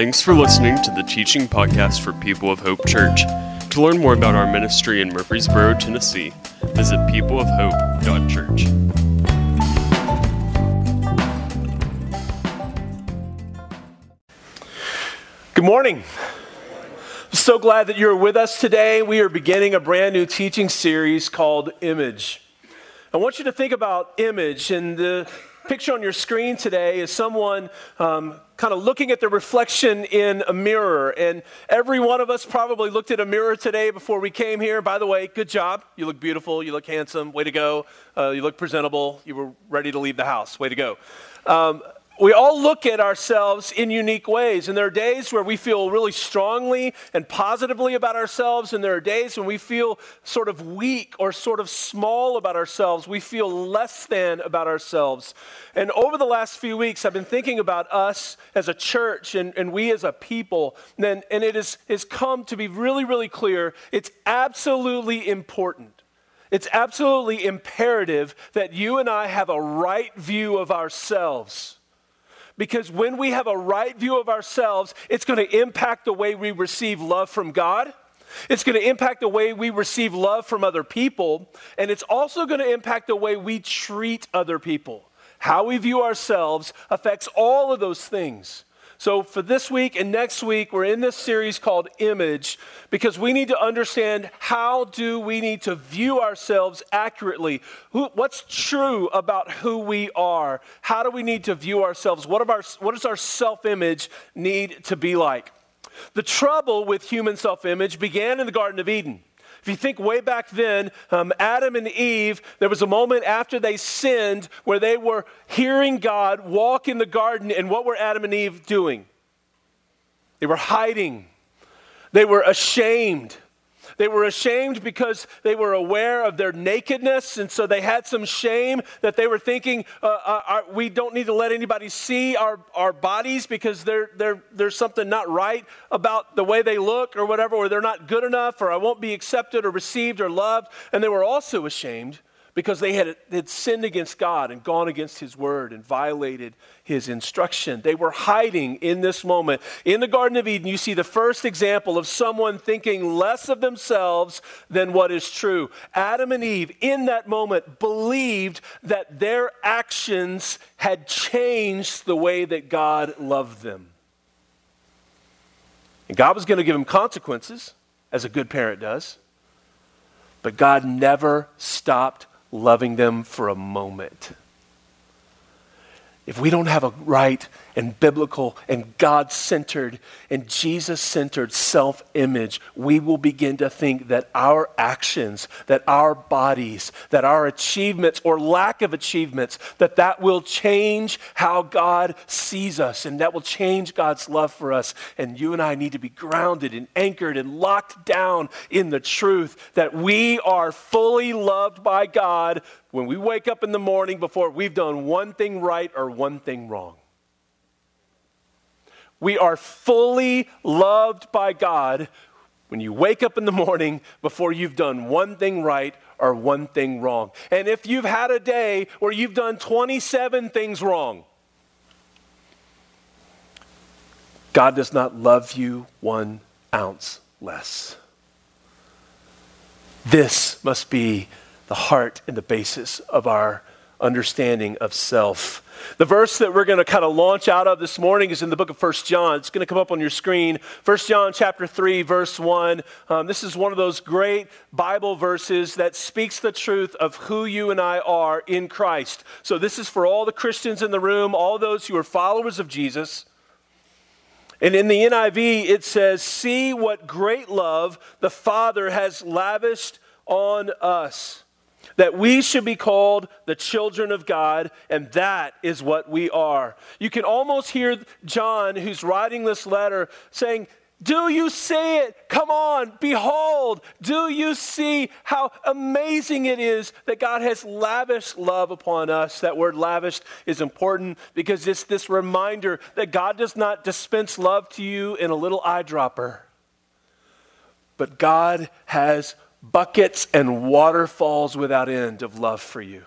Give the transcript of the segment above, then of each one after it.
Thanks for listening to the teaching podcast for People of Hope Church. To learn more about our ministry in Murfreesboro, Tennessee, visit peopleofhope.church. Good morning. So glad that you're with us today. We are beginning a brand new teaching series called Image. I want you to think about image, and the picture on your screen today is someone um, kind of looking at the reflection in a mirror. And every one of us probably looked at a mirror today before we came here. By the way, good job. You look beautiful. You look handsome. Way to go. Uh, you look presentable. You were ready to leave the house. Way to go. Um, we all look at ourselves in unique ways. And there are days where we feel really strongly and positively about ourselves. And there are days when we feel sort of weak or sort of small about ourselves. We feel less than about ourselves. And over the last few weeks, I've been thinking about us as a church and, and we as a people. And, and it has, has come to be really, really clear it's absolutely important. It's absolutely imperative that you and I have a right view of ourselves. Because when we have a right view of ourselves, it's going to impact the way we receive love from God. It's going to impact the way we receive love from other people. And it's also going to impact the way we treat other people. How we view ourselves affects all of those things. So, for this week and next week, we're in this series called Image because we need to understand how do we need to view ourselves accurately? Who, what's true about who we are? How do we need to view ourselves? What, our, what does our self image need to be like? The trouble with human self image began in the Garden of Eden. If you think way back then, um, Adam and Eve, there was a moment after they sinned where they were hearing God walk in the garden, and what were Adam and Eve doing? They were hiding, they were ashamed. They were ashamed because they were aware of their nakedness, and so they had some shame that they were thinking, uh, uh, we don't need to let anybody see our, our bodies because they're, they're, there's something not right about the way they look or whatever, or they're not good enough, or I won't be accepted or received or loved. And they were also ashamed because they had, had sinned against God and gone against His word and violated His instruction. They were hiding in this moment. In the Garden of Eden, you see the first example of someone thinking less of themselves than what is true. Adam and Eve, in that moment, believed that their actions had changed the way that God loved them. And God was going to give them consequences, as a good parent does. But God never stopped loving them for a moment. If we don't have a right and biblical and God centered and Jesus centered self image, we will begin to think that our actions, that our bodies, that our achievements or lack of achievements, that that will change how God sees us and that will change God's love for us. And you and I need to be grounded and anchored and locked down in the truth that we are fully loved by God when we wake up in the morning before we've done one thing right or one thing wrong. We are fully loved by God when you wake up in the morning before you've done one thing right or one thing wrong. And if you've had a day where you've done 27 things wrong, God does not love you one ounce less. This must be the heart and the basis of our understanding of self. The verse that we're going to kind of launch out of this morning is in the book of First John. It's going to come up on your screen. First John chapter 3, verse 1. Um, this is one of those great Bible verses that speaks the truth of who you and I are in Christ. So this is for all the Christians in the room, all those who are followers of Jesus. And in the NIV, it says, See what great love the Father has lavished on us that we should be called the children of God, and that is what we are. You can almost hear John, who's writing this letter, saying, do you see it? Come on, behold. Do you see how amazing it is that God has lavished love upon us? That word lavished is important because it's this reminder that God does not dispense love to you in a little eyedropper, but God has buckets and waterfalls without end of love for you.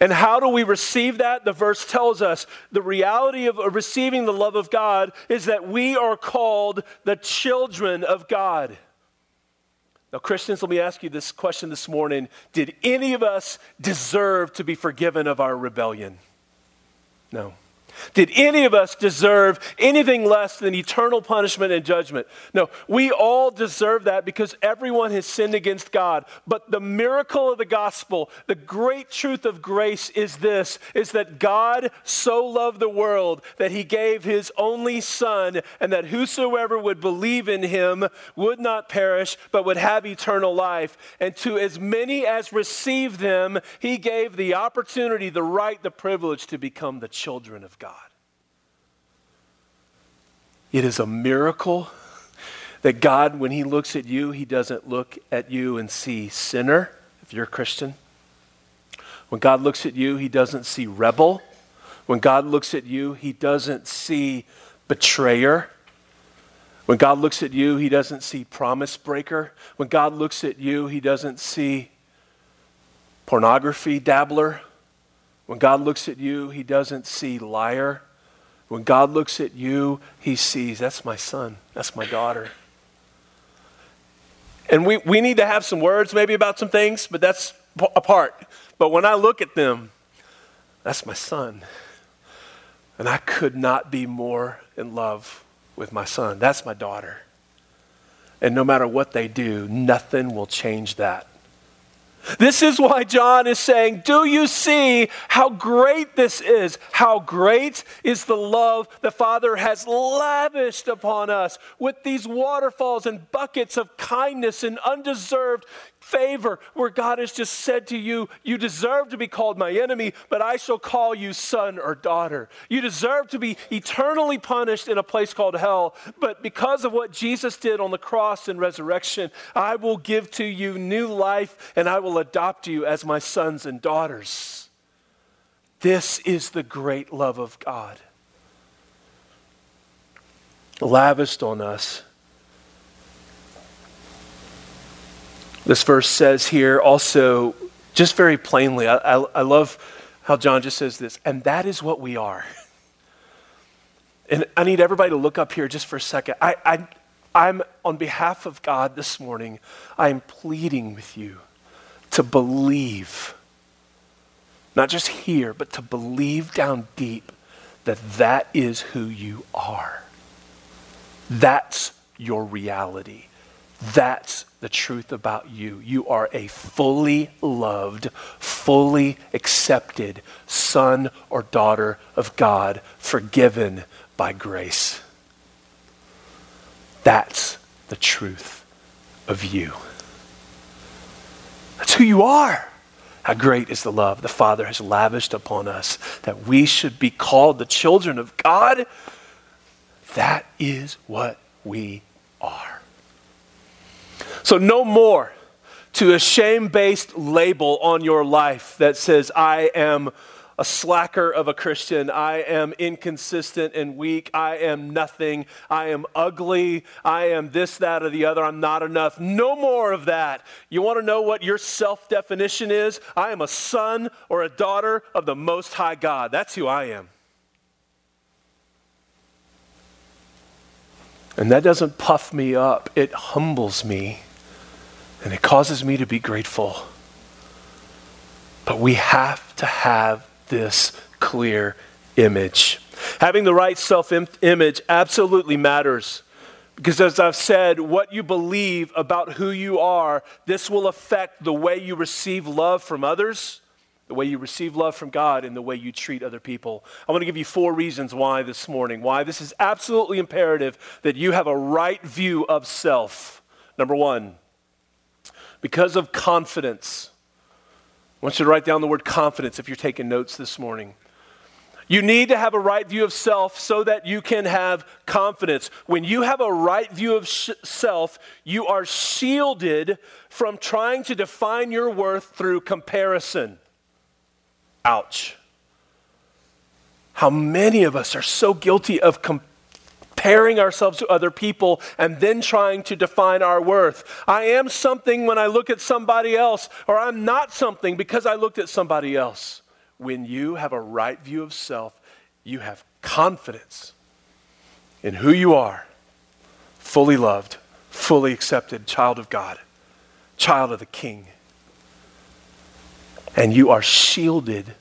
And how do we receive that? The verse tells us the reality of receiving the love of God is that we are called the children of God. Now, Christians, let me ask you this question this morning Did any of us deserve to be forgiven of our rebellion? No. Did any of us deserve anything less than eternal punishment and judgment? No, we all deserve that because everyone has sinned against God. But the miracle of the gospel, the great truth of grace is this is that God so loved the world that he gave his only son and that whosoever would believe in him would not perish but would have eternal life. And to as many as received them, he gave the opportunity, the right, the privilege to become the children of God. It is a miracle that God, when He looks at you, He doesn't look at you and see sinner, if you're a Christian. When God looks at you, He doesn't see rebel. When God looks at you, He doesn't see betrayer. When God looks at you, He doesn't see promise breaker. When God looks at you, He doesn't see pornography dabbler. When God looks at you, He doesn't see liar. When God looks at you, he sees, that's my son, that's my daughter. And we, we need to have some words maybe about some things, but that's a part. But when I look at them, that's my son. And I could not be more in love with my son. That's my daughter. And no matter what they do, nothing will change that. This is why John is saying, Do you see how great this is? How great is the love the Father has lavished upon us with these waterfalls and buckets of kindness and undeserved favor where God has just said to you, You deserve to be called my enemy, but I shall call you son or daughter. You deserve to be eternally punished in a place called hell, but because of what Jesus did on the cross and resurrection, I will give to you new life and I will adopt you as my sons and daughters. This is the great love of God. Lavished on us This verse says here also, just very plainly, I, I, I love how John just says this, and that is what we are. And I need everybody to look up here just for a second. I, I, I'm, on behalf of God this morning, I am pleading with you to believe, not just here, but to believe down deep that that is who you are. That's your reality. That's the truth about you. You are a fully loved, fully accepted son or daughter of God, forgiven by grace. That's the truth of you. That's who you are. How great is the love the Father has lavished upon us that we should be called the children of God? That is what we are. So, no more to a shame based label on your life that says, I am a slacker of a Christian. I am inconsistent and weak. I am nothing. I am ugly. I am this, that, or the other. I'm not enough. No more of that. You want to know what your self definition is? I am a son or a daughter of the Most High God. That's who I am. And that doesn't puff me up, it humbles me and it causes me to be grateful. But we have to have this clear image. Having the right self image absolutely matters. Because as I've said, what you believe about who you are, this will affect the way you receive love from others, the way you receive love from God, and the way you treat other people. I want to give you four reasons why this morning, why this is absolutely imperative that you have a right view of self. Number one, because of confidence. I want you to write down the word confidence if you're taking notes this morning. You need to have a right view of self so that you can have confidence. When you have a right view of sh- self, you are shielded from trying to define your worth through comparison. Ouch. How many of us are so guilty of comparison? Comparing ourselves to other people and then trying to define our worth. I am something when I look at somebody else, or I'm not something because I looked at somebody else. when you have a right view of self, you have confidence in who you are, fully loved, fully accepted child of God, child of the King. And you are shielded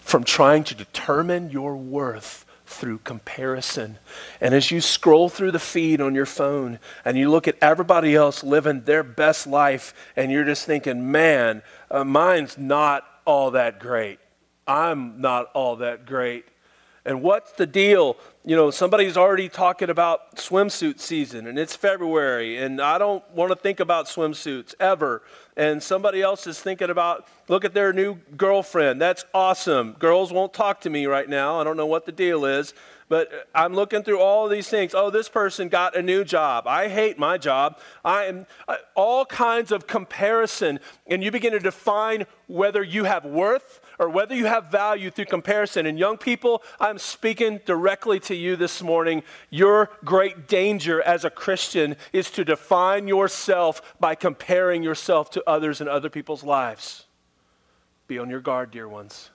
from trying to determine your worth through comparison. And as you scroll through the feed on your phone and you look at everybody else living their best life, and you're just thinking, man, uh, mine's not all that great. I'm not all that great. And what's the deal? You know, somebody's already talking about swimsuit season and it's February, and I don't want to think about swimsuits ever. And somebody else is thinking about, look at their new girlfriend. That's awesome. Girls won't talk to me right now. I don't know what the deal is. But I'm looking through all these things. Oh, this person got a new job. I hate my job. I am uh, all kinds of comparison. And you begin to define whether you have worth or whether you have value through comparison. And young people, I'm speaking directly to you this morning. Your great danger as a Christian is to define yourself by comparing yourself to others and other people's lives. Be on your guard, dear ones.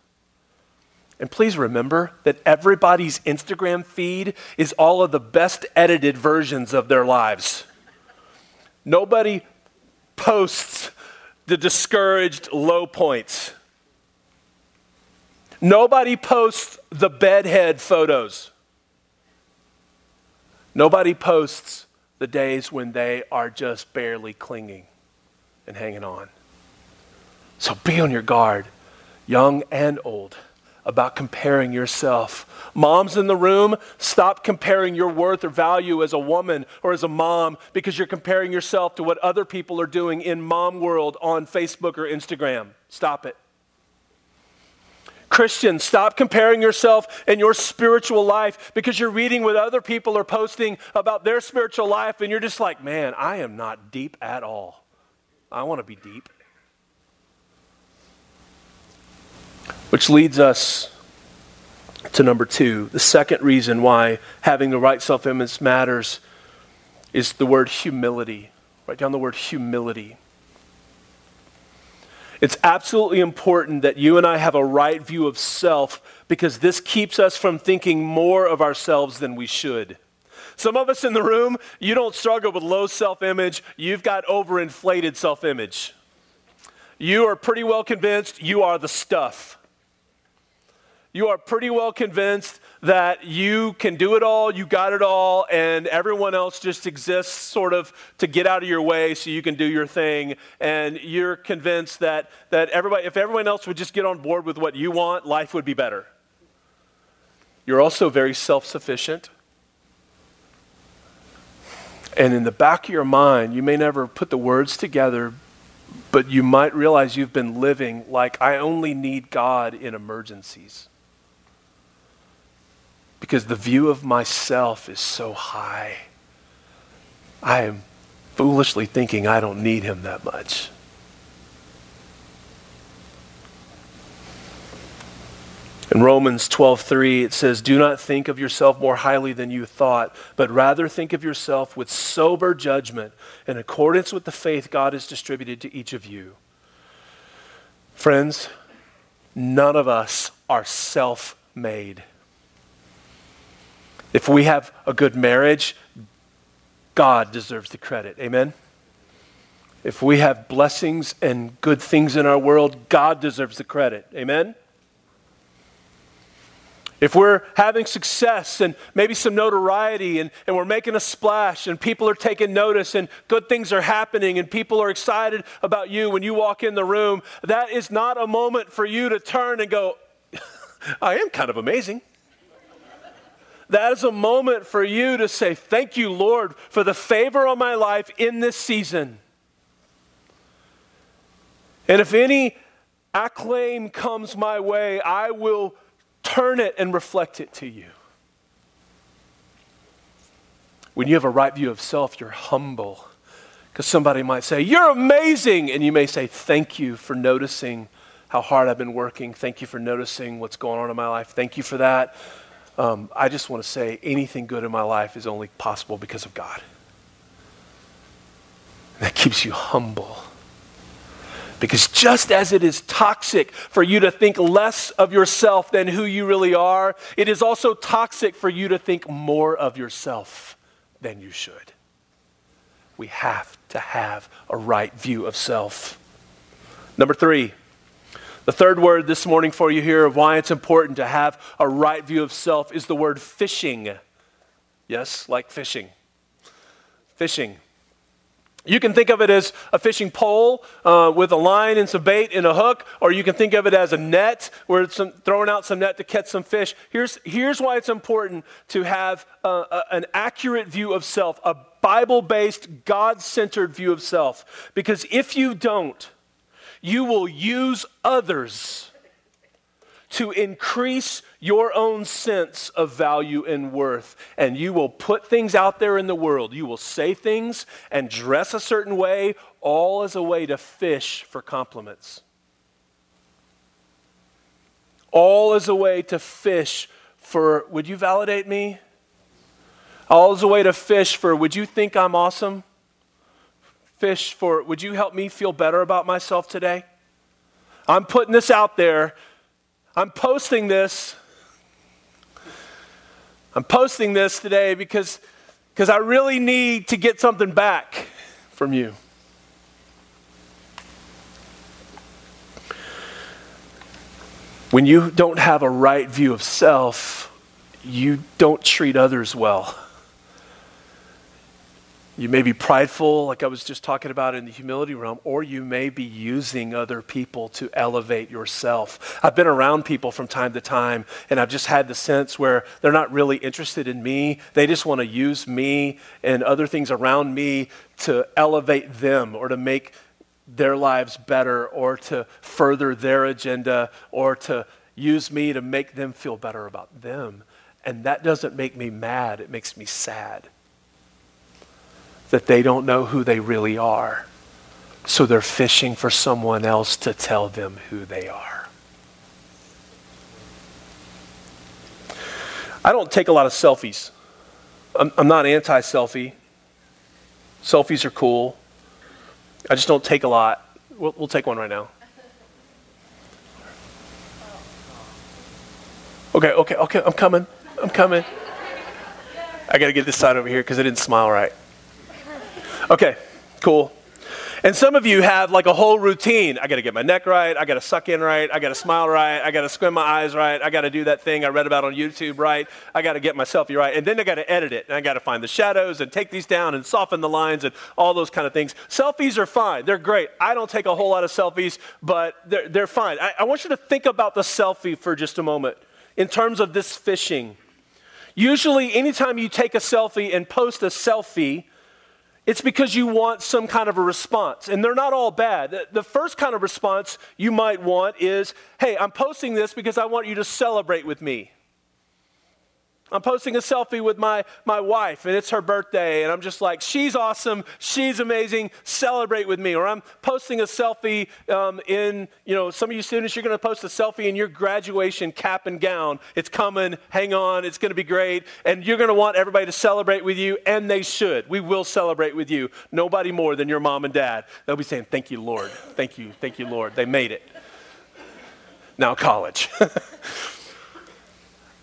And please remember that everybody's Instagram feed is all of the best edited versions of their lives. Nobody posts the discouraged low points. Nobody posts the bedhead photos. Nobody posts the days when they are just barely clinging and hanging on. So be on your guard, young and old, about comparing yourself. Moms in the room, stop comparing your worth or value as a woman or as a mom because you're comparing yourself to what other people are doing in mom world on Facebook or Instagram. Stop it. Christian, stop comparing yourself and your spiritual life because you're reading what other people are posting about their spiritual life and you're just like, man, I am not deep at all. I want to be deep. Which leads us to number two. The second reason why having the right self image matters is the word humility. Write down the word humility. It's absolutely important that you and I have a right view of self because this keeps us from thinking more of ourselves than we should. Some of us in the room, you don't struggle with low self image, you've got overinflated self image. You are pretty well convinced you are the stuff you are pretty well convinced that you can do it all, you got it all, and everyone else just exists sort of to get out of your way so you can do your thing. And you're convinced that, that everybody, if everyone else would just get on board with what you want, life would be better. You're also very self sufficient. And in the back of your mind, you may never put the words together, but you might realize you've been living like I only need God in emergencies because the view of myself is so high. I am foolishly thinking I don't need him that much. In Romans 12:3 it says, "Do not think of yourself more highly than you thought, but rather think of yourself with sober judgment in accordance with the faith God has distributed to each of you." Friends, none of us are self-made. If we have a good marriage, God deserves the credit. Amen? If we have blessings and good things in our world, God deserves the credit. Amen? If we're having success and maybe some notoriety and, and we're making a splash and people are taking notice and good things are happening and people are excited about you when you walk in the room, that is not a moment for you to turn and go, I am kind of amazing. That is a moment for you to say, Thank you, Lord, for the favor on my life in this season. And if any acclaim comes my way, I will turn it and reflect it to you. When you have a right view of self, you're humble. Because somebody might say, You're amazing. And you may say, Thank you for noticing how hard I've been working. Thank you for noticing what's going on in my life. Thank you for that. Um, I just want to say anything good in my life is only possible because of God. That keeps you humble. Because just as it is toxic for you to think less of yourself than who you really are, it is also toxic for you to think more of yourself than you should. We have to have a right view of self. Number three, the third word this morning for you here of why it's important to have a right view of self is the word fishing. Yes, like fishing. Fishing. You can think of it as a fishing pole uh, with a line and some bait and a hook, or you can think of it as a net where it's some, throwing out some net to catch some fish. Here's, here's why it's important to have uh, a, an accurate view of self, a Bible based, God centered view of self. Because if you don't, you will use others to increase your own sense of value and worth. And you will put things out there in the world. You will say things and dress a certain way, all as a way to fish for compliments. All as a way to fish for, would you validate me? All as a way to fish for, would you think I'm awesome? Fish for, would you help me feel better about myself today? I'm putting this out there. I'm posting this. I'm posting this today because because I really need to get something back from you. When you don't have a right view of self, you don't treat others well. You may be prideful, like I was just talking about in the humility realm, or you may be using other people to elevate yourself. I've been around people from time to time, and I've just had the sense where they're not really interested in me. They just want to use me and other things around me to elevate them or to make their lives better or to further their agenda or to use me to make them feel better about them. And that doesn't make me mad, it makes me sad that they don't know who they really are. So they're fishing for someone else to tell them who they are. I don't take a lot of selfies. I'm, I'm not anti selfie. Selfies are cool. I just don't take a lot. We'll, we'll take one right now. Okay, okay, okay, I'm coming. I'm coming. I got to get this side over here because I didn't smile right. Okay, cool. And some of you have like a whole routine. I got to get my neck right. I got to suck in right. I got to smile right. I got to squint my eyes right. I got to do that thing I read about on YouTube right. I got to get my selfie right. And then I got to edit it. And I got to find the shadows and take these down and soften the lines and all those kind of things. Selfies are fine. They're great. I don't take a whole lot of selfies, but they're, they're fine. I, I want you to think about the selfie for just a moment in terms of this fishing. Usually, anytime you take a selfie and post a selfie, it's because you want some kind of a response. And they're not all bad. The first kind of response you might want is hey, I'm posting this because I want you to celebrate with me. I'm posting a selfie with my, my wife, and it's her birthday, and I'm just like, she's awesome, she's amazing, celebrate with me. Or I'm posting a selfie um, in, you know, some of you students, you're going to post a selfie in your graduation cap and gown. It's coming, hang on, it's going to be great, and you're going to want everybody to celebrate with you, and they should. We will celebrate with you. Nobody more than your mom and dad. They'll be saying, Thank you, Lord. Thank you, thank you, Lord. They made it. Now, college.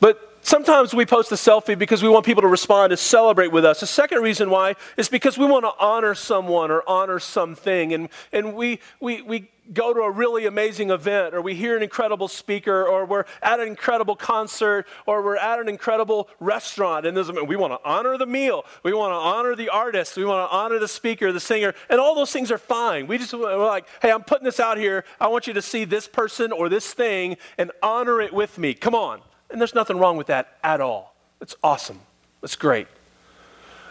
but Sometimes we post a selfie because we want people to respond and celebrate with us. The second reason why is because we want to honor someone or honor something. And, and we, we, we go to a really amazing event or we hear an incredible speaker or we're at an incredible concert or we're at an incredible restaurant. And we want to honor the meal. We want to honor the artist. We want to honor the speaker, the singer. And all those things are fine. We just, we're like, hey, I'm putting this out here. I want you to see this person or this thing and honor it with me. Come on. And there's nothing wrong with that at all. It's awesome. It's great.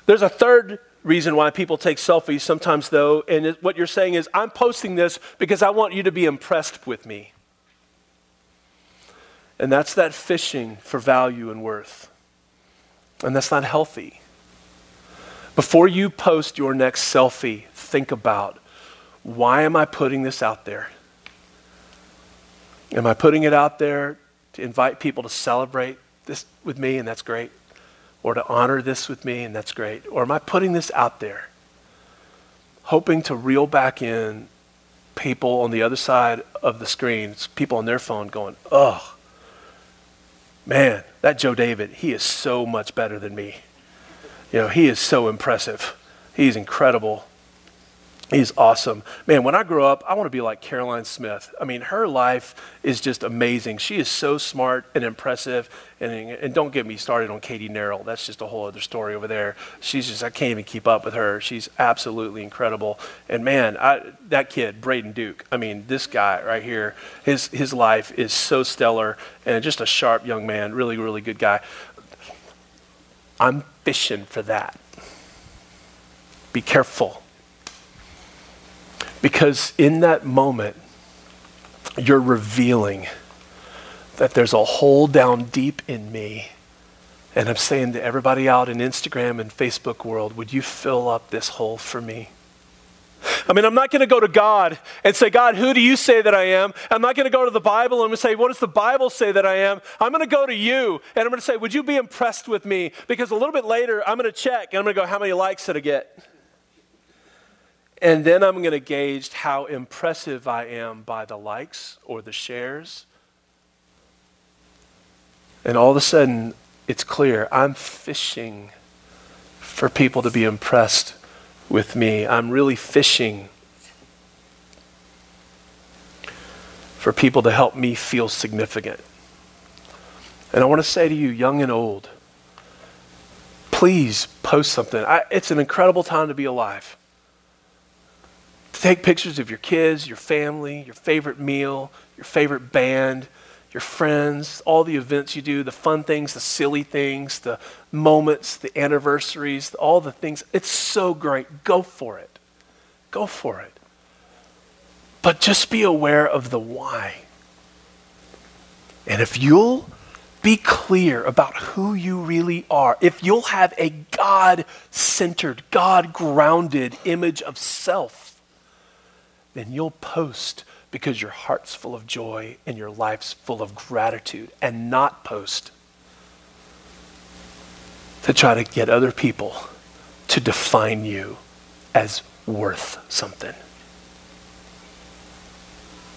There's a third reason why people take selfies sometimes, though, and it, what you're saying is, I'm posting this because I want you to be impressed with me. And that's that fishing for value and worth. And that's not healthy. Before you post your next selfie, think about why am I putting this out there? Am I putting it out there to invite people to celebrate this with me, and that's great, or to honor this with me, and that's great? Or am I putting this out there, hoping to reel back in people on the other side of the screen, people on their phone going, oh, man, that Joe David, he is so much better than me. You know, he is so impressive. He's incredible. He's awesome. Man, when I grow up, I want to be like Caroline Smith. I mean, her life is just amazing. She is so smart and impressive. And, and don't get me started on Katie Nerrell. That's just a whole other story over there. She's just, I can't even keep up with her. She's absolutely incredible. And man, I, that kid, Braden Duke, I mean, this guy right here, his, his life is so stellar and just a sharp young man, really, really good guy. I'm fishing for that. Be careful because in that moment, you're revealing that there's a hole down deep in me. And I'm saying to everybody out in Instagram and Facebook world, would you fill up this hole for me? I mean, I'm not going to go to God and say, God, who do you say that I am? I'm not going to go to the Bible and say, what does the Bible say that I am? I'm going to go to you and I'm going to say, would you be impressed with me? Because a little bit later, I'm going to check and I'm going to go, how many likes did I get? And then I'm going to gauge how impressive I am by the likes or the shares. And all of a sudden, it's clear I'm fishing for people to be impressed with me. I'm really fishing for people to help me feel significant. And I want to say to you, young and old, please post something. I, it's an incredible time to be alive take pictures of your kids, your family, your favorite meal, your favorite band, your friends, all the events you do, the fun things, the silly things, the moments, the anniversaries, all the things. It's so great. Go for it. Go for it. But just be aware of the why. And if you'll be clear about who you really are, if you'll have a God centered, God grounded image of self, then you'll post because your heart's full of joy and your life's full of gratitude and not post to try to get other people to define you as worth something.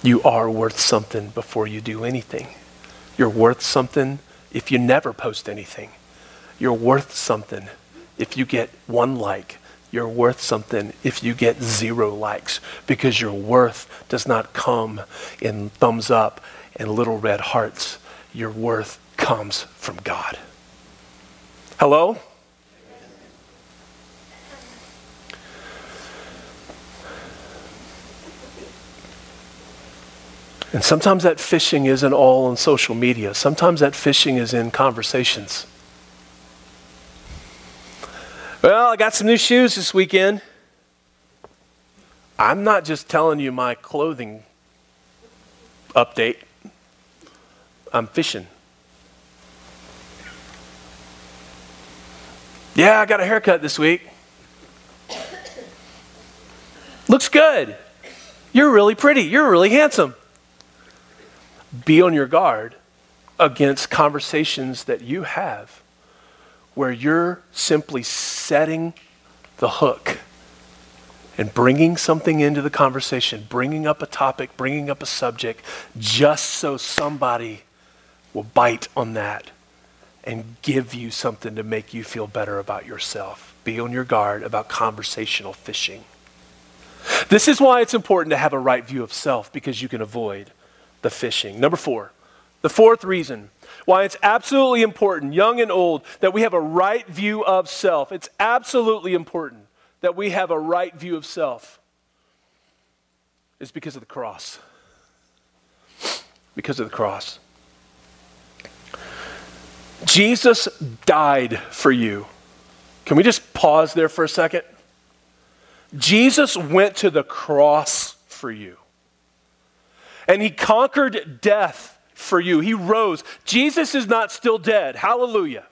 You are worth something before you do anything. You're worth something if you never post anything. You're worth something if you get one like you're worth something if you get zero likes because your worth does not come in thumbs up and little red hearts. Your worth comes from God. Hello? And sometimes that fishing isn't all on social media. Sometimes that fishing is in conversations. Well, I got some new shoes this weekend. I'm not just telling you my clothing update, I'm fishing. Yeah, I got a haircut this week. Looks good. You're really pretty. You're really handsome. Be on your guard against conversations that you have where you're simply setting the hook and bringing something into the conversation, bringing up a topic, bringing up a subject, just so somebody will bite on that and give you something to make you feel better about yourself. Be on your guard about conversational fishing. This is why it's important to have a right view of self because you can avoid the fishing. Number four, the fourth reason why it's absolutely important, young and old, that we have a right view of self. It's absolutely important that we have a right view of self. Is because of the cross. Because of the cross. Jesus died for you. Can we just pause there for a second? Jesus went to the cross for you. And he conquered death for you. He rose. Jesus is not still dead. Hallelujah.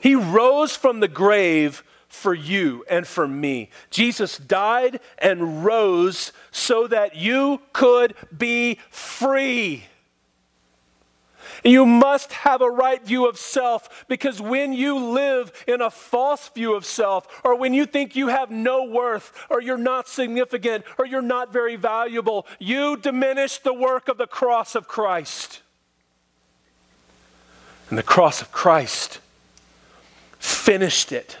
He rose from the grave for you and for me. Jesus died and rose so that you could be free. You must have a right view of self because when you live in a false view of self, or when you think you have no worth, or you're not significant, or you're not very valuable, you diminish the work of the cross of Christ. And the cross of Christ finished it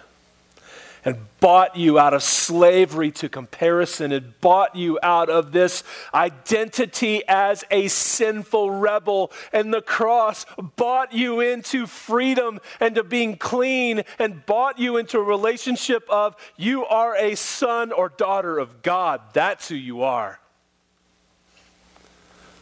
and bought you out of slavery to comparison and bought you out of this identity as a sinful rebel. And the cross bought you into freedom and to being clean and bought you into a relationship of you are a son or daughter of God. That's who you are.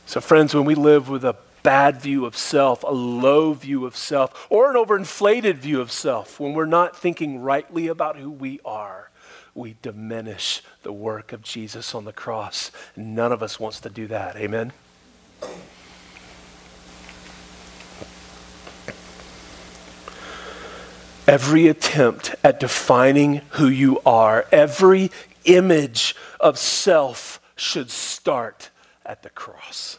So, friends, when we live with a bad view of self, a low view of self, or an overinflated view of self, when we're not thinking rightly about who we are, we diminish the work of Jesus on the cross. None of us wants to do that. Amen? Every attempt at defining who you are, every image of self should start at the cross.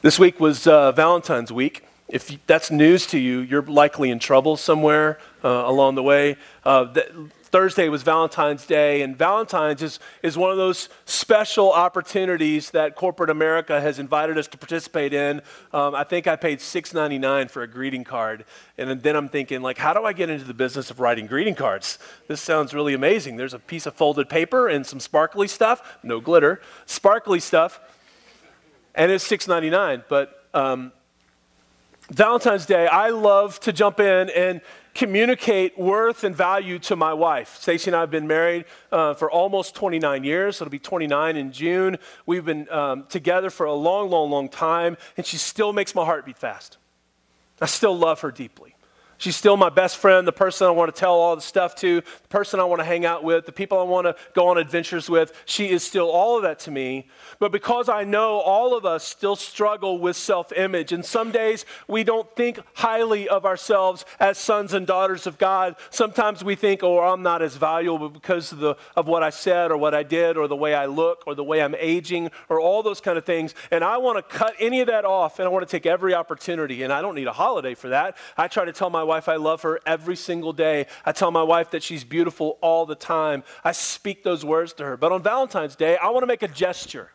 This week was uh, Valentine's week. If that's news to you, you're likely in trouble somewhere uh, along the way. Uh, th- Thursday was Valentine's Day, and Valentine's is, is one of those special opportunities that corporate America has invited us to participate in. Um, I think I paid $6.99 for a greeting card, and then I'm thinking, like, how do I get into the business of writing greeting cards? This sounds really amazing. There's a piece of folded paper and some sparkly stuff, no glitter, sparkly stuff and it's $6.99. But um, Valentine's Day, I love to jump in and communicate worth and value to my wife. Stacy and I have been married uh, for almost 29 years. It'll be 29 in June. We've been um, together for a long, long, long time, and she still makes my heart beat fast. I still love her deeply. She's still my best friend, the person I want to tell all the stuff to, the person I want to hang out with, the people I want to go on adventures with. She is still all of that to me. But because I know all of us still struggle with self image, and some days we don't think highly of ourselves as sons and daughters of God. Sometimes we think, oh, I'm not as valuable because of, the, of what I said or what I did or the way I look or the way I'm aging or all those kind of things. And I want to cut any of that off and I want to take every opportunity. And I don't need a holiday for that. I try to tell my wife I love her every single day. I tell my wife that she's beautiful all the time. I speak those words to her. But on Valentine's Day, I want to make a gesture.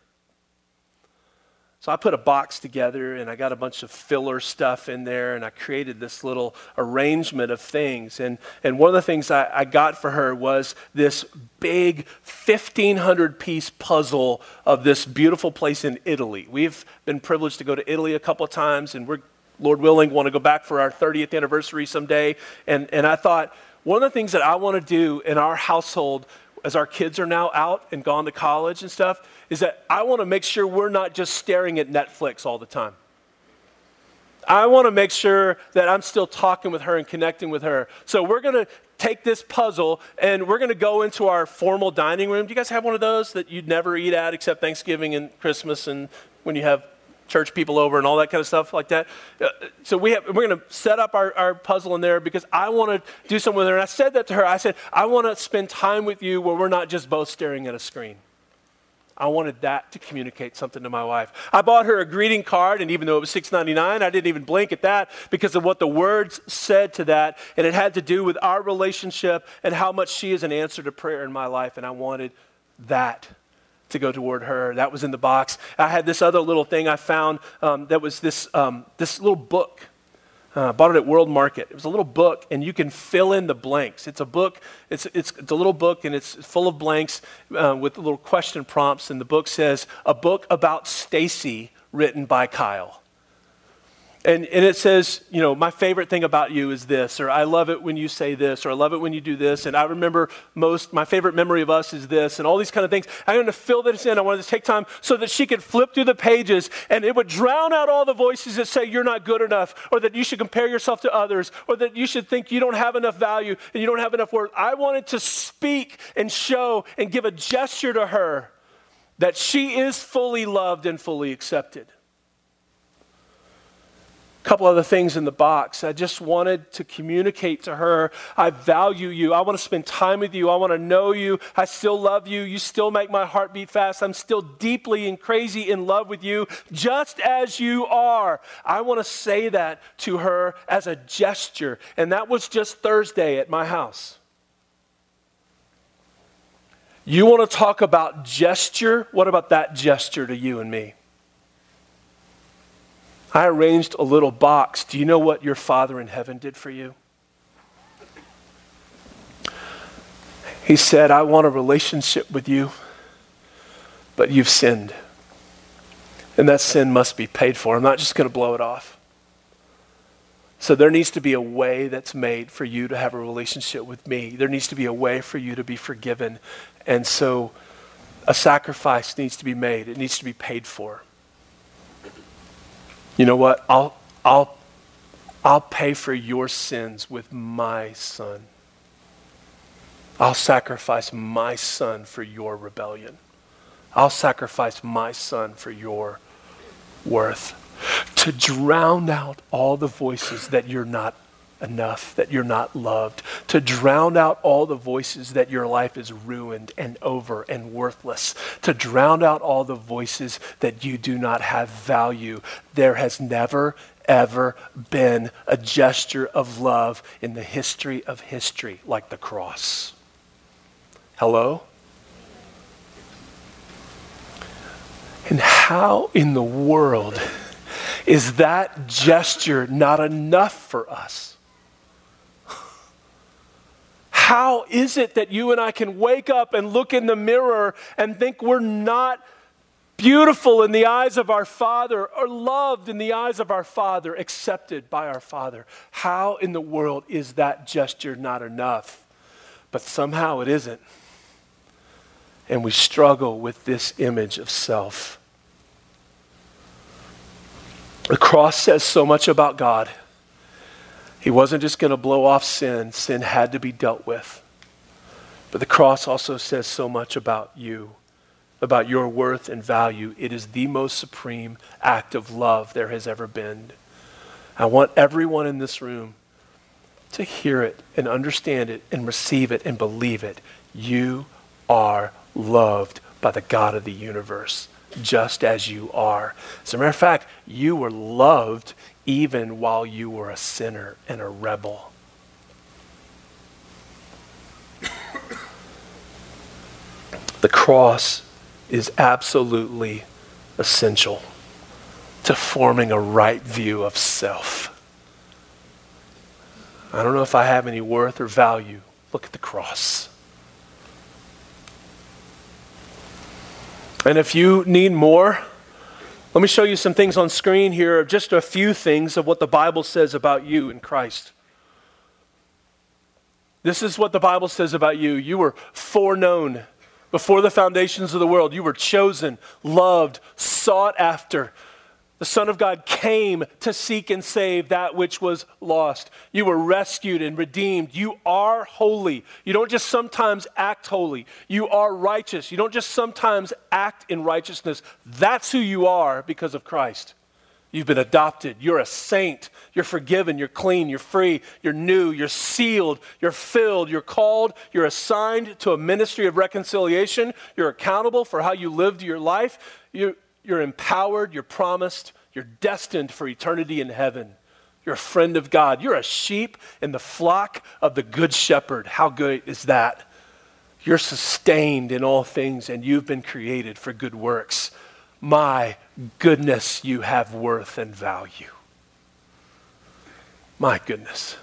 So I put a box together and I got a bunch of filler stuff in there and I created this little arrangement of things. And, and one of the things I, I got for her was this big 1,500 piece puzzle of this beautiful place in Italy. We've been privileged to go to Italy a couple of times and we're Lord willing, want to go back for our 30th anniversary someday. And, and I thought, one of the things that I want to do in our household as our kids are now out and gone to college and stuff is that I want to make sure we're not just staring at Netflix all the time. I want to make sure that I'm still talking with her and connecting with her. So we're going to take this puzzle and we're going to go into our formal dining room. Do you guys have one of those that you'd never eat at except Thanksgiving and Christmas and when you have church people over and all that kind of stuff like that. Uh, so we have, we're going to set up our, our puzzle in there because I want to do something with her. And I said that to her. I said, I want to spend time with you where we're not just both staring at a screen. I wanted that to communicate something to my wife. I bought her a greeting card, and even though it was $6.99, I didn't even blink at that because of what the words said to that. And it had to do with our relationship and how much she is an answer to prayer in my life. And I wanted that to go toward her. That was in the box. I had this other little thing I found um, that was this, um, this little book. Uh, bought it at World Market. It was a little book, and you can fill in the blanks. It's a book, it's, it's, it's a little book, and it's full of blanks uh, with little question prompts. And the book says, A book about Stacy written by Kyle. And, and it says, you know, my favorite thing about you is this, or I love it when you say this, or I love it when you do this, and I remember most, my favorite memory of us is this, and all these kind of things. I wanted to fill this in. I wanted to take time so that she could flip through the pages and it would drown out all the voices that say you're not good enough, or that you should compare yourself to others, or that you should think you don't have enough value and you don't have enough worth. I wanted to speak and show and give a gesture to her that she is fully loved and fully accepted. Couple other things in the box. I just wanted to communicate to her I value you. I want to spend time with you. I want to know you. I still love you. You still make my heart beat fast. I'm still deeply and crazy in love with you, just as you are. I want to say that to her as a gesture. And that was just Thursday at my house. You want to talk about gesture? What about that gesture to you and me? I arranged a little box. Do you know what your Father in heaven did for you? He said, I want a relationship with you, but you've sinned. And that sin must be paid for. I'm not just going to blow it off. So there needs to be a way that's made for you to have a relationship with me. There needs to be a way for you to be forgiven. And so a sacrifice needs to be made, it needs to be paid for you know what? I'll, I'll, I'll pay for your sins with my son. I'll sacrifice my son for your rebellion. I'll sacrifice my son for your worth. To drown out all the voices that you're not enough, that you're not loved, to drown out all the voices that your life is ruined and over and worthless, to drown out all the voices that you do not have value. There has never, ever been a gesture of love in the history of history like the cross. Hello? And how in the world is that gesture not enough for us? How is it that you and I can wake up and look in the mirror and think we're not beautiful in the eyes of our Father or loved in the eyes of our Father, accepted by our Father? How in the world is that gesture not enough? But somehow it isn't. And we struggle with this image of self. The cross says so much about God. He wasn't just going to blow off sin, sin had to be dealt with. But the cross also says so much about you, about your worth and value. It is the most supreme act of love there has ever been. I want everyone in this room to hear it and understand it and receive it and believe it. You are loved by the God of the universe, just as you are. As a matter of fact, you were loved even while you were a sinner and a rebel. The cross is absolutely essential to forming a right view of self. I don't know if I have any worth or value. Look at the cross. And if you need more, let me show you some things on screen here, just a few things of what the Bible says about you in Christ. This is what the Bible says about you. You were foreknown before the foundations of the world. You were chosen, loved, sought after. The Son of God came to seek and save that which was lost. You were rescued and redeemed. You are holy. You don't just sometimes act holy, you are righteous. You don't just sometimes act in righteousness. That's who you are because of Christ. You've been adopted. You're a saint. You're forgiven. You're clean. You're free. You're new. You're sealed. You're filled. You're called. You're assigned to a ministry of reconciliation. You're accountable for how you lived your life. You, you're empowered, you're promised, you're destined for eternity in heaven. You're a friend of God. You're a sheep in the flock of the Good Shepherd. How good is that? You're sustained in all things, and you've been created for good works. My goodness, you have worth and value. My goodness.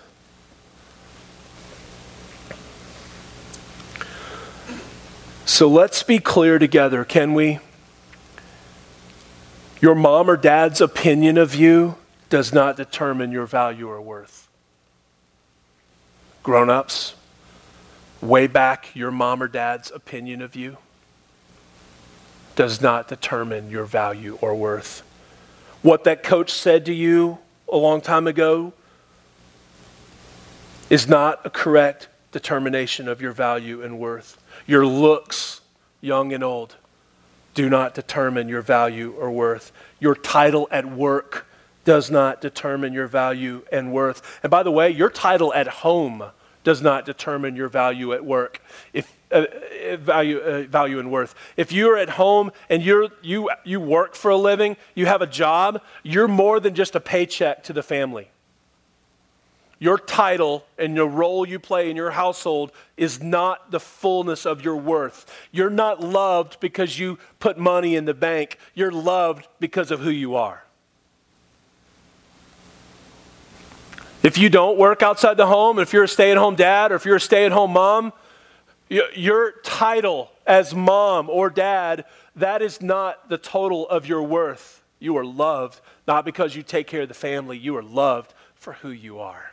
So let's be clear together, can we? Your mom or dad's opinion of you does not determine your value or worth. Grown ups, way back, your mom or dad's opinion of you does not determine your value or worth. What that coach said to you a long time ago is not a correct determination of your value and worth. Your looks, young and old, do not determine your value or worth. Your title at work does not determine your value and worth. And by the way, your title at home does not determine your value at work. If uh, uh value, uh, value and worth. If you're at home and you're, you, you work for a living, you have a job, you're more than just a paycheck to the family. Your title and your role you play in your household is not the fullness of your worth. You're not loved because you put money in the bank. You're loved because of who you are. If you don't work outside the home, if you're a stay at home dad or if you're a stay at home mom, your title as mom or dad, that is not the total of your worth. You are loved, not because you take care of the family, you are loved for who you are.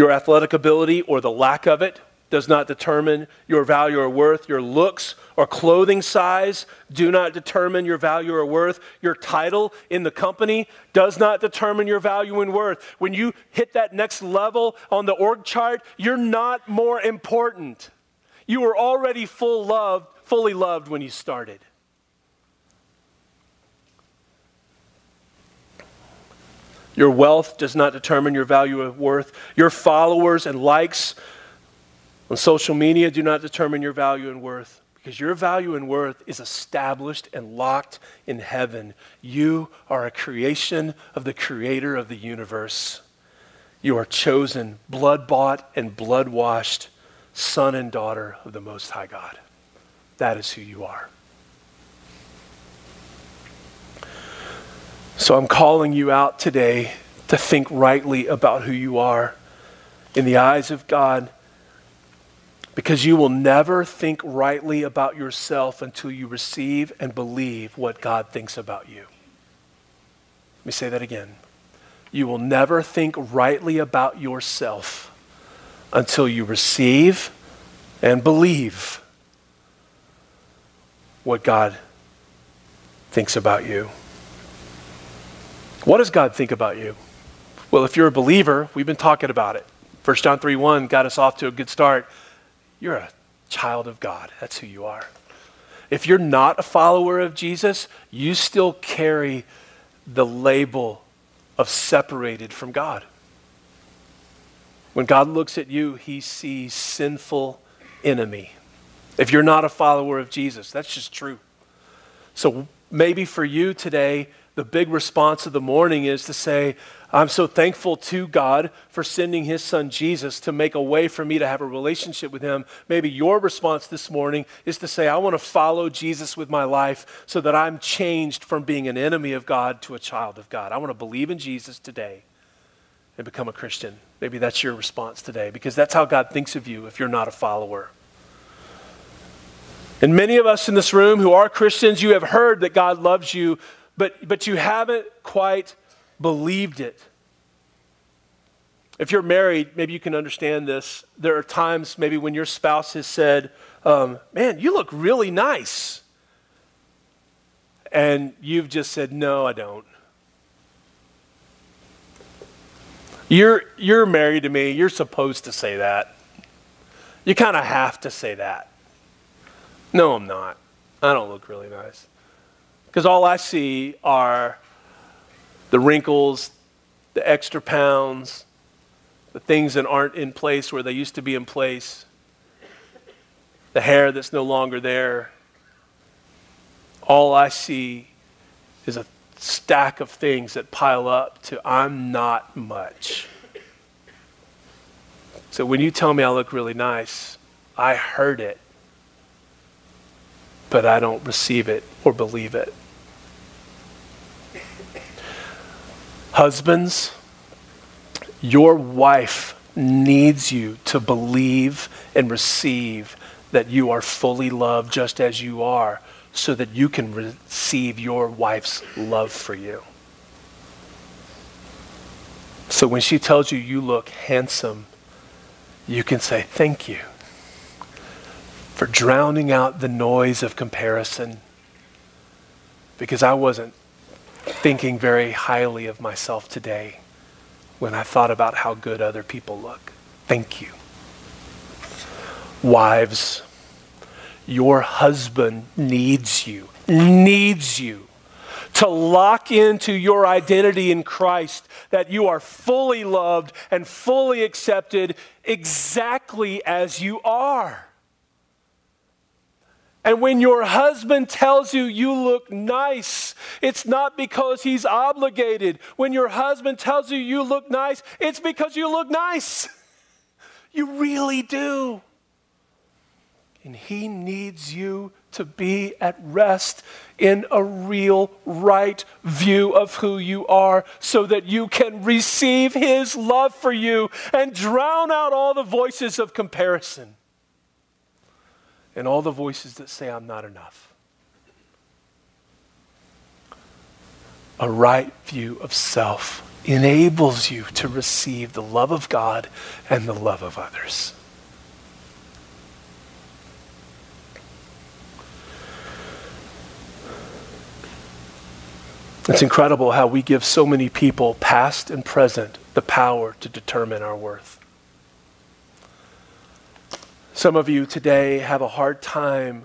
Your athletic ability or the lack of it does not determine your value or worth. Your looks or clothing size do not determine your value or worth. Your title in the company does not determine your value and worth. When you hit that next level on the org chart, you're not more important. You were already full loved, fully loved when you started. Your wealth does not determine your value of worth. Your followers and likes on social media do not determine your value and worth because your value and worth is established and locked in heaven. You are a creation of the creator of the universe. You are chosen, blood bought and blood washed, son and daughter of the Most High God. That is who you are. So I'm calling you out today to think rightly about who you are in the eyes of God because you will never think rightly about yourself until you receive and believe what God thinks about you. Let me say that again. You will never think rightly about yourself until you receive and believe what God thinks about you. What does God think about you? Well, if you're a believer, we've been talking about it. 1 John 3 1 got us off to a good start. You're a child of God. That's who you are. If you're not a follower of Jesus, you still carry the label of separated from God. When God looks at you, he sees sinful enemy. If you're not a follower of Jesus, that's just true. So maybe for you today, the big response of the morning is to say, I'm so thankful to God for sending his son Jesus to make a way for me to have a relationship with him. Maybe your response this morning is to say, I want to follow Jesus with my life so that I'm changed from being an enemy of God to a child of God. I want to believe in Jesus today and become a Christian. Maybe that's your response today because that's how God thinks of you if you're not a follower. And many of us in this room who are Christians, you have heard that God loves you, but, but you haven't quite believed it. If you're married, maybe you can understand this. There are times maybe when your spouse has said, um, Man, you look really nice. And you've just said, No, I don't. You're, you're married to me. You're supposed to say that. You kind of have to say that. No, I'm not. I don't look really nice. Because all I see are the wrinkles, the extra pounds, the things that aren't in place where they used to be in place, the hair that's no longer there. All I see is a stack of things that pile up to I'm not much. So when you tell me I look really nice, I heard it, but I don't receive it or believe it. Husbands, your wife needs you to believe and receive that you are fully loved just as you are so that you can receive your wife's love for you. So when she tells you you look handsome, you can say, Thank you for drowning out the noise of comparison because I wasn't thinking very highly of myself today when I thought about how good other people look. Thank you. Wives, your husband needs you, needs you to lock into your identity in Christ, that you are fully loved and fully accepted exactly as you are. And when your husband tells you you look nice, it's not because he's obligated. When your husband tells you you look nice, it's because you look nice. You really do. And he needs you to be at rest in a real, right view of who you are so that you can receive his love for you and drown out all the voices of comparison and all the voices that say, I'm not enough. A right view of self enables you to receive the love of God and the love of others. It's incredible how we give so many people, past and present, the power to determine our worth. Some of you today have a hard time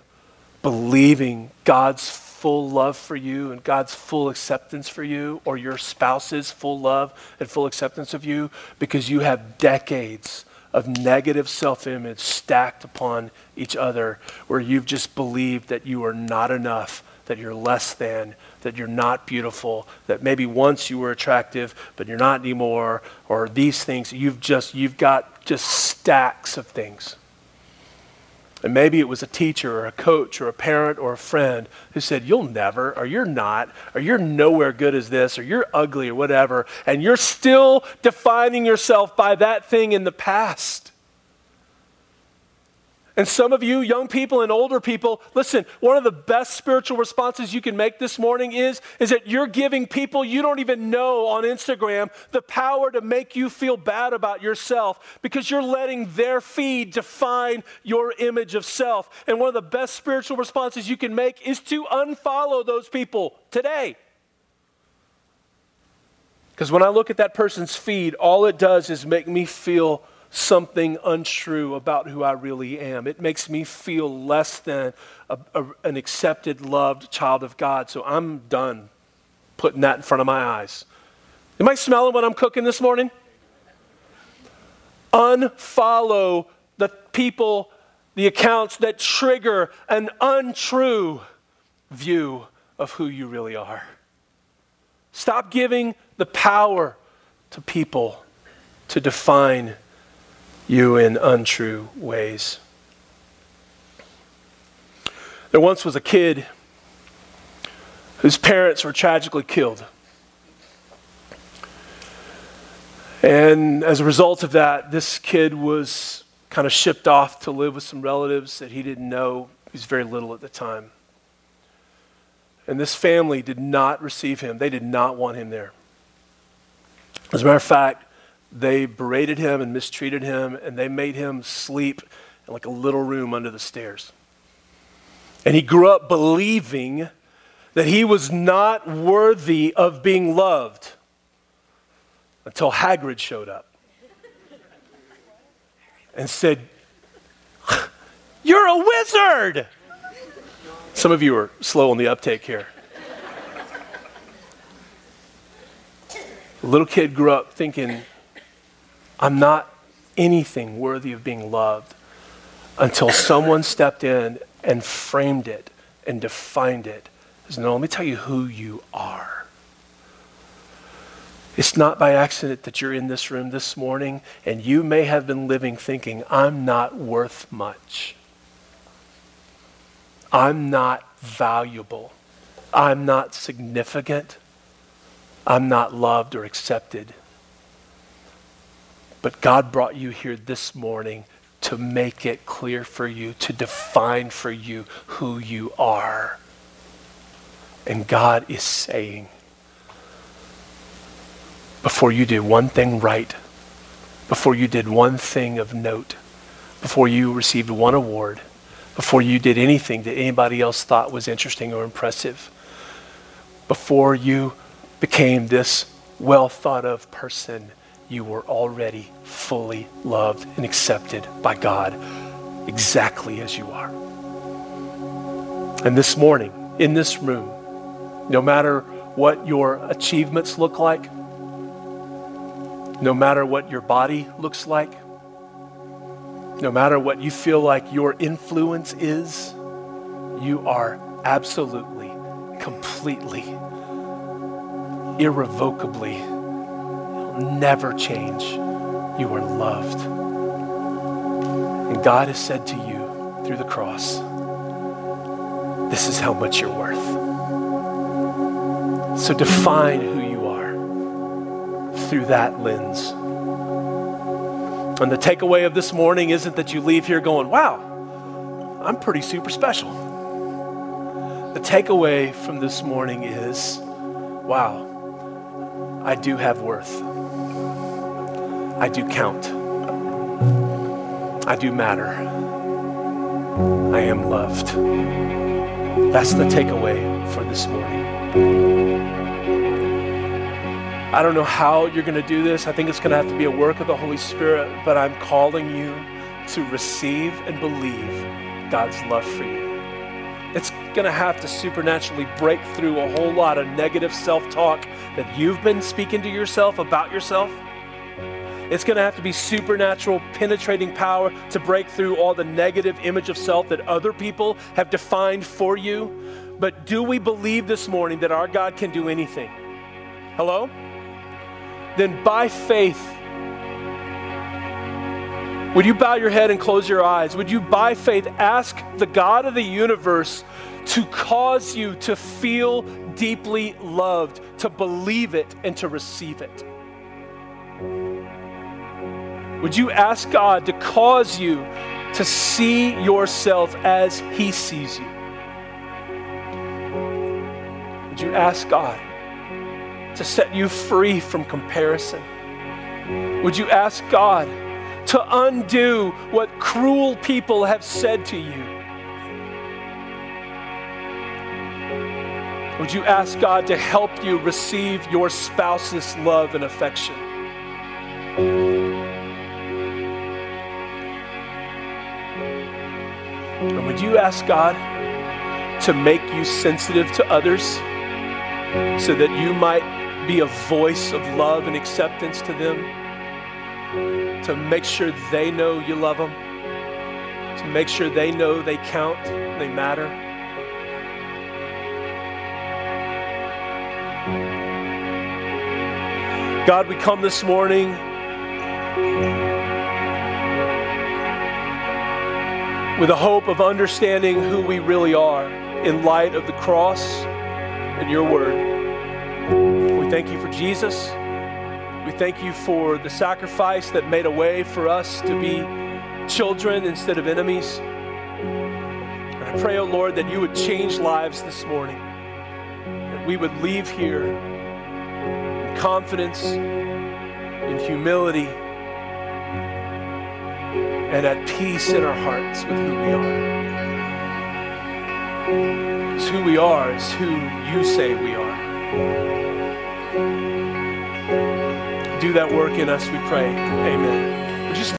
believing God's full love for you and God's full acceptance for you, or your spouse's full love and full acceptance of you, because you have decades of negative self image stacked upon each other, where you've just believed that you are not enough, that you're less than, that you're not beautiful, that maybe once you were attractive, but you're not anymore, or these things. You've just, you've got just stacks of things. And maybe it was a teacher or a coach or a parent or a friend who said, You'll never, or you're not, or you're nowhere good as this, or you're ugly or whatever. And you're still defining yourself by that thing in the past. And some of you, young people and older people, listen, one of the best spiritual responses you can make this morning is, is that you're giving people you don't even know on Instagram the power to make you feel bad about yourself because you're letting their feed define your image of self. And one of the best spiritual responses you can make is to unfollow those people today. Because when I look at that person's feed, all it does is make me feel something untrue about who I really am. It makes me feel less than a, a, an accepted, loved child of God. So I'm done putting that in front of my eyes. Am I smelling what I'm cooking this morning? Unfollow the people, the accounts that trigger an untrue view of who you really are. Stop giving the power to people to define you in untrue ways. There once was a kid whose parents were tragically killed. And as a result of that, this kid was kind of shipped off to live with some relatives that he didn't know. He was very little at the time. And this family did not receive him, they did not want him there. As a matter of fact, they berated him and mistreated him, and they made him sleep in like a little room under the stairs. And he grew up believing that he was not worthy of being loved until Hagrid showed up and said, You're a wizard! Some of you are slow on the uptake here. The little kid grew up thinking, I'm not anything worthy of being loved until someone stepped in and framed it and defined it no, let me tell you who you are. It's not by accident that you're in this room this morning and you may have been living thinking, I'm not worth much. I'm not valuable. I'm not significant. I'm not loved or accepted. But God brought you here this morning to make it clear for you, to define for you who you are. And God is saying, before you did one thing right, before you did one thing of note, before you received one award, before you did anything that anybody else thought was interesting or impressive, before you became this well thought of person, you were already fully loved and accepted by God exactly as you are. And this morning, in this room, no matter what your achievements look like, no matter what your body looks like, no matter what you feel like your influence is, you are absolutely, completely, irrevocably, never change. You are loved. And God has said to you through the cross, this is how much you're worth. So define who you are through that lens. And the takeaway of this morning isn't that you leave here going, wow, I'm pretty super special. The takeaway from this morning is, wow, I do have worth. I do count. I do matter. I am loved. That's the takeaway for this morning. I don't know how you're going to do this. I think it's going to have to be a work of the Holy Spirit, but I'm calling you to receive and believe God's love for you. It's going to have to supernaturally break through a whole lot of negative self talk that you've been speaking to yourself about yourself. It's going to have to be supernatural, penetrating power to break through all the negative image of self that other people have defined for you. But do we believe this morning that our God can do anything? Hello? Then by faith, would you bow your head and close your eyes? Would you, by faith, ask the God of the universe to cause you to feel deeply loved, to believe it, and to receive it? Would you ask God to cause you to see yourself as He sees you? Would you ask God to set you free from comparison? Would you ask God to undo what cruel people have said to you? Would you ask God to help you receive your spouse's love and affection? Would you ask God to make you sensitive to others so that you might be a voice of love and acceptance to them? To make sure they know you love them? To make sure they know they count, they matter? God, we come this morning with the hope of understanding who we really are in light of the cross and your word. We thank you for Jesus. We thank you for the sacrifice that made a way for us to be children instead of enemies. And I pray, oh Lord, that you would change lives this morning, that we would leave here in confidence, in humility and at peace in our hearts with who we are. Because who we are is who you say we are. Do that work in us, we pray. Amen.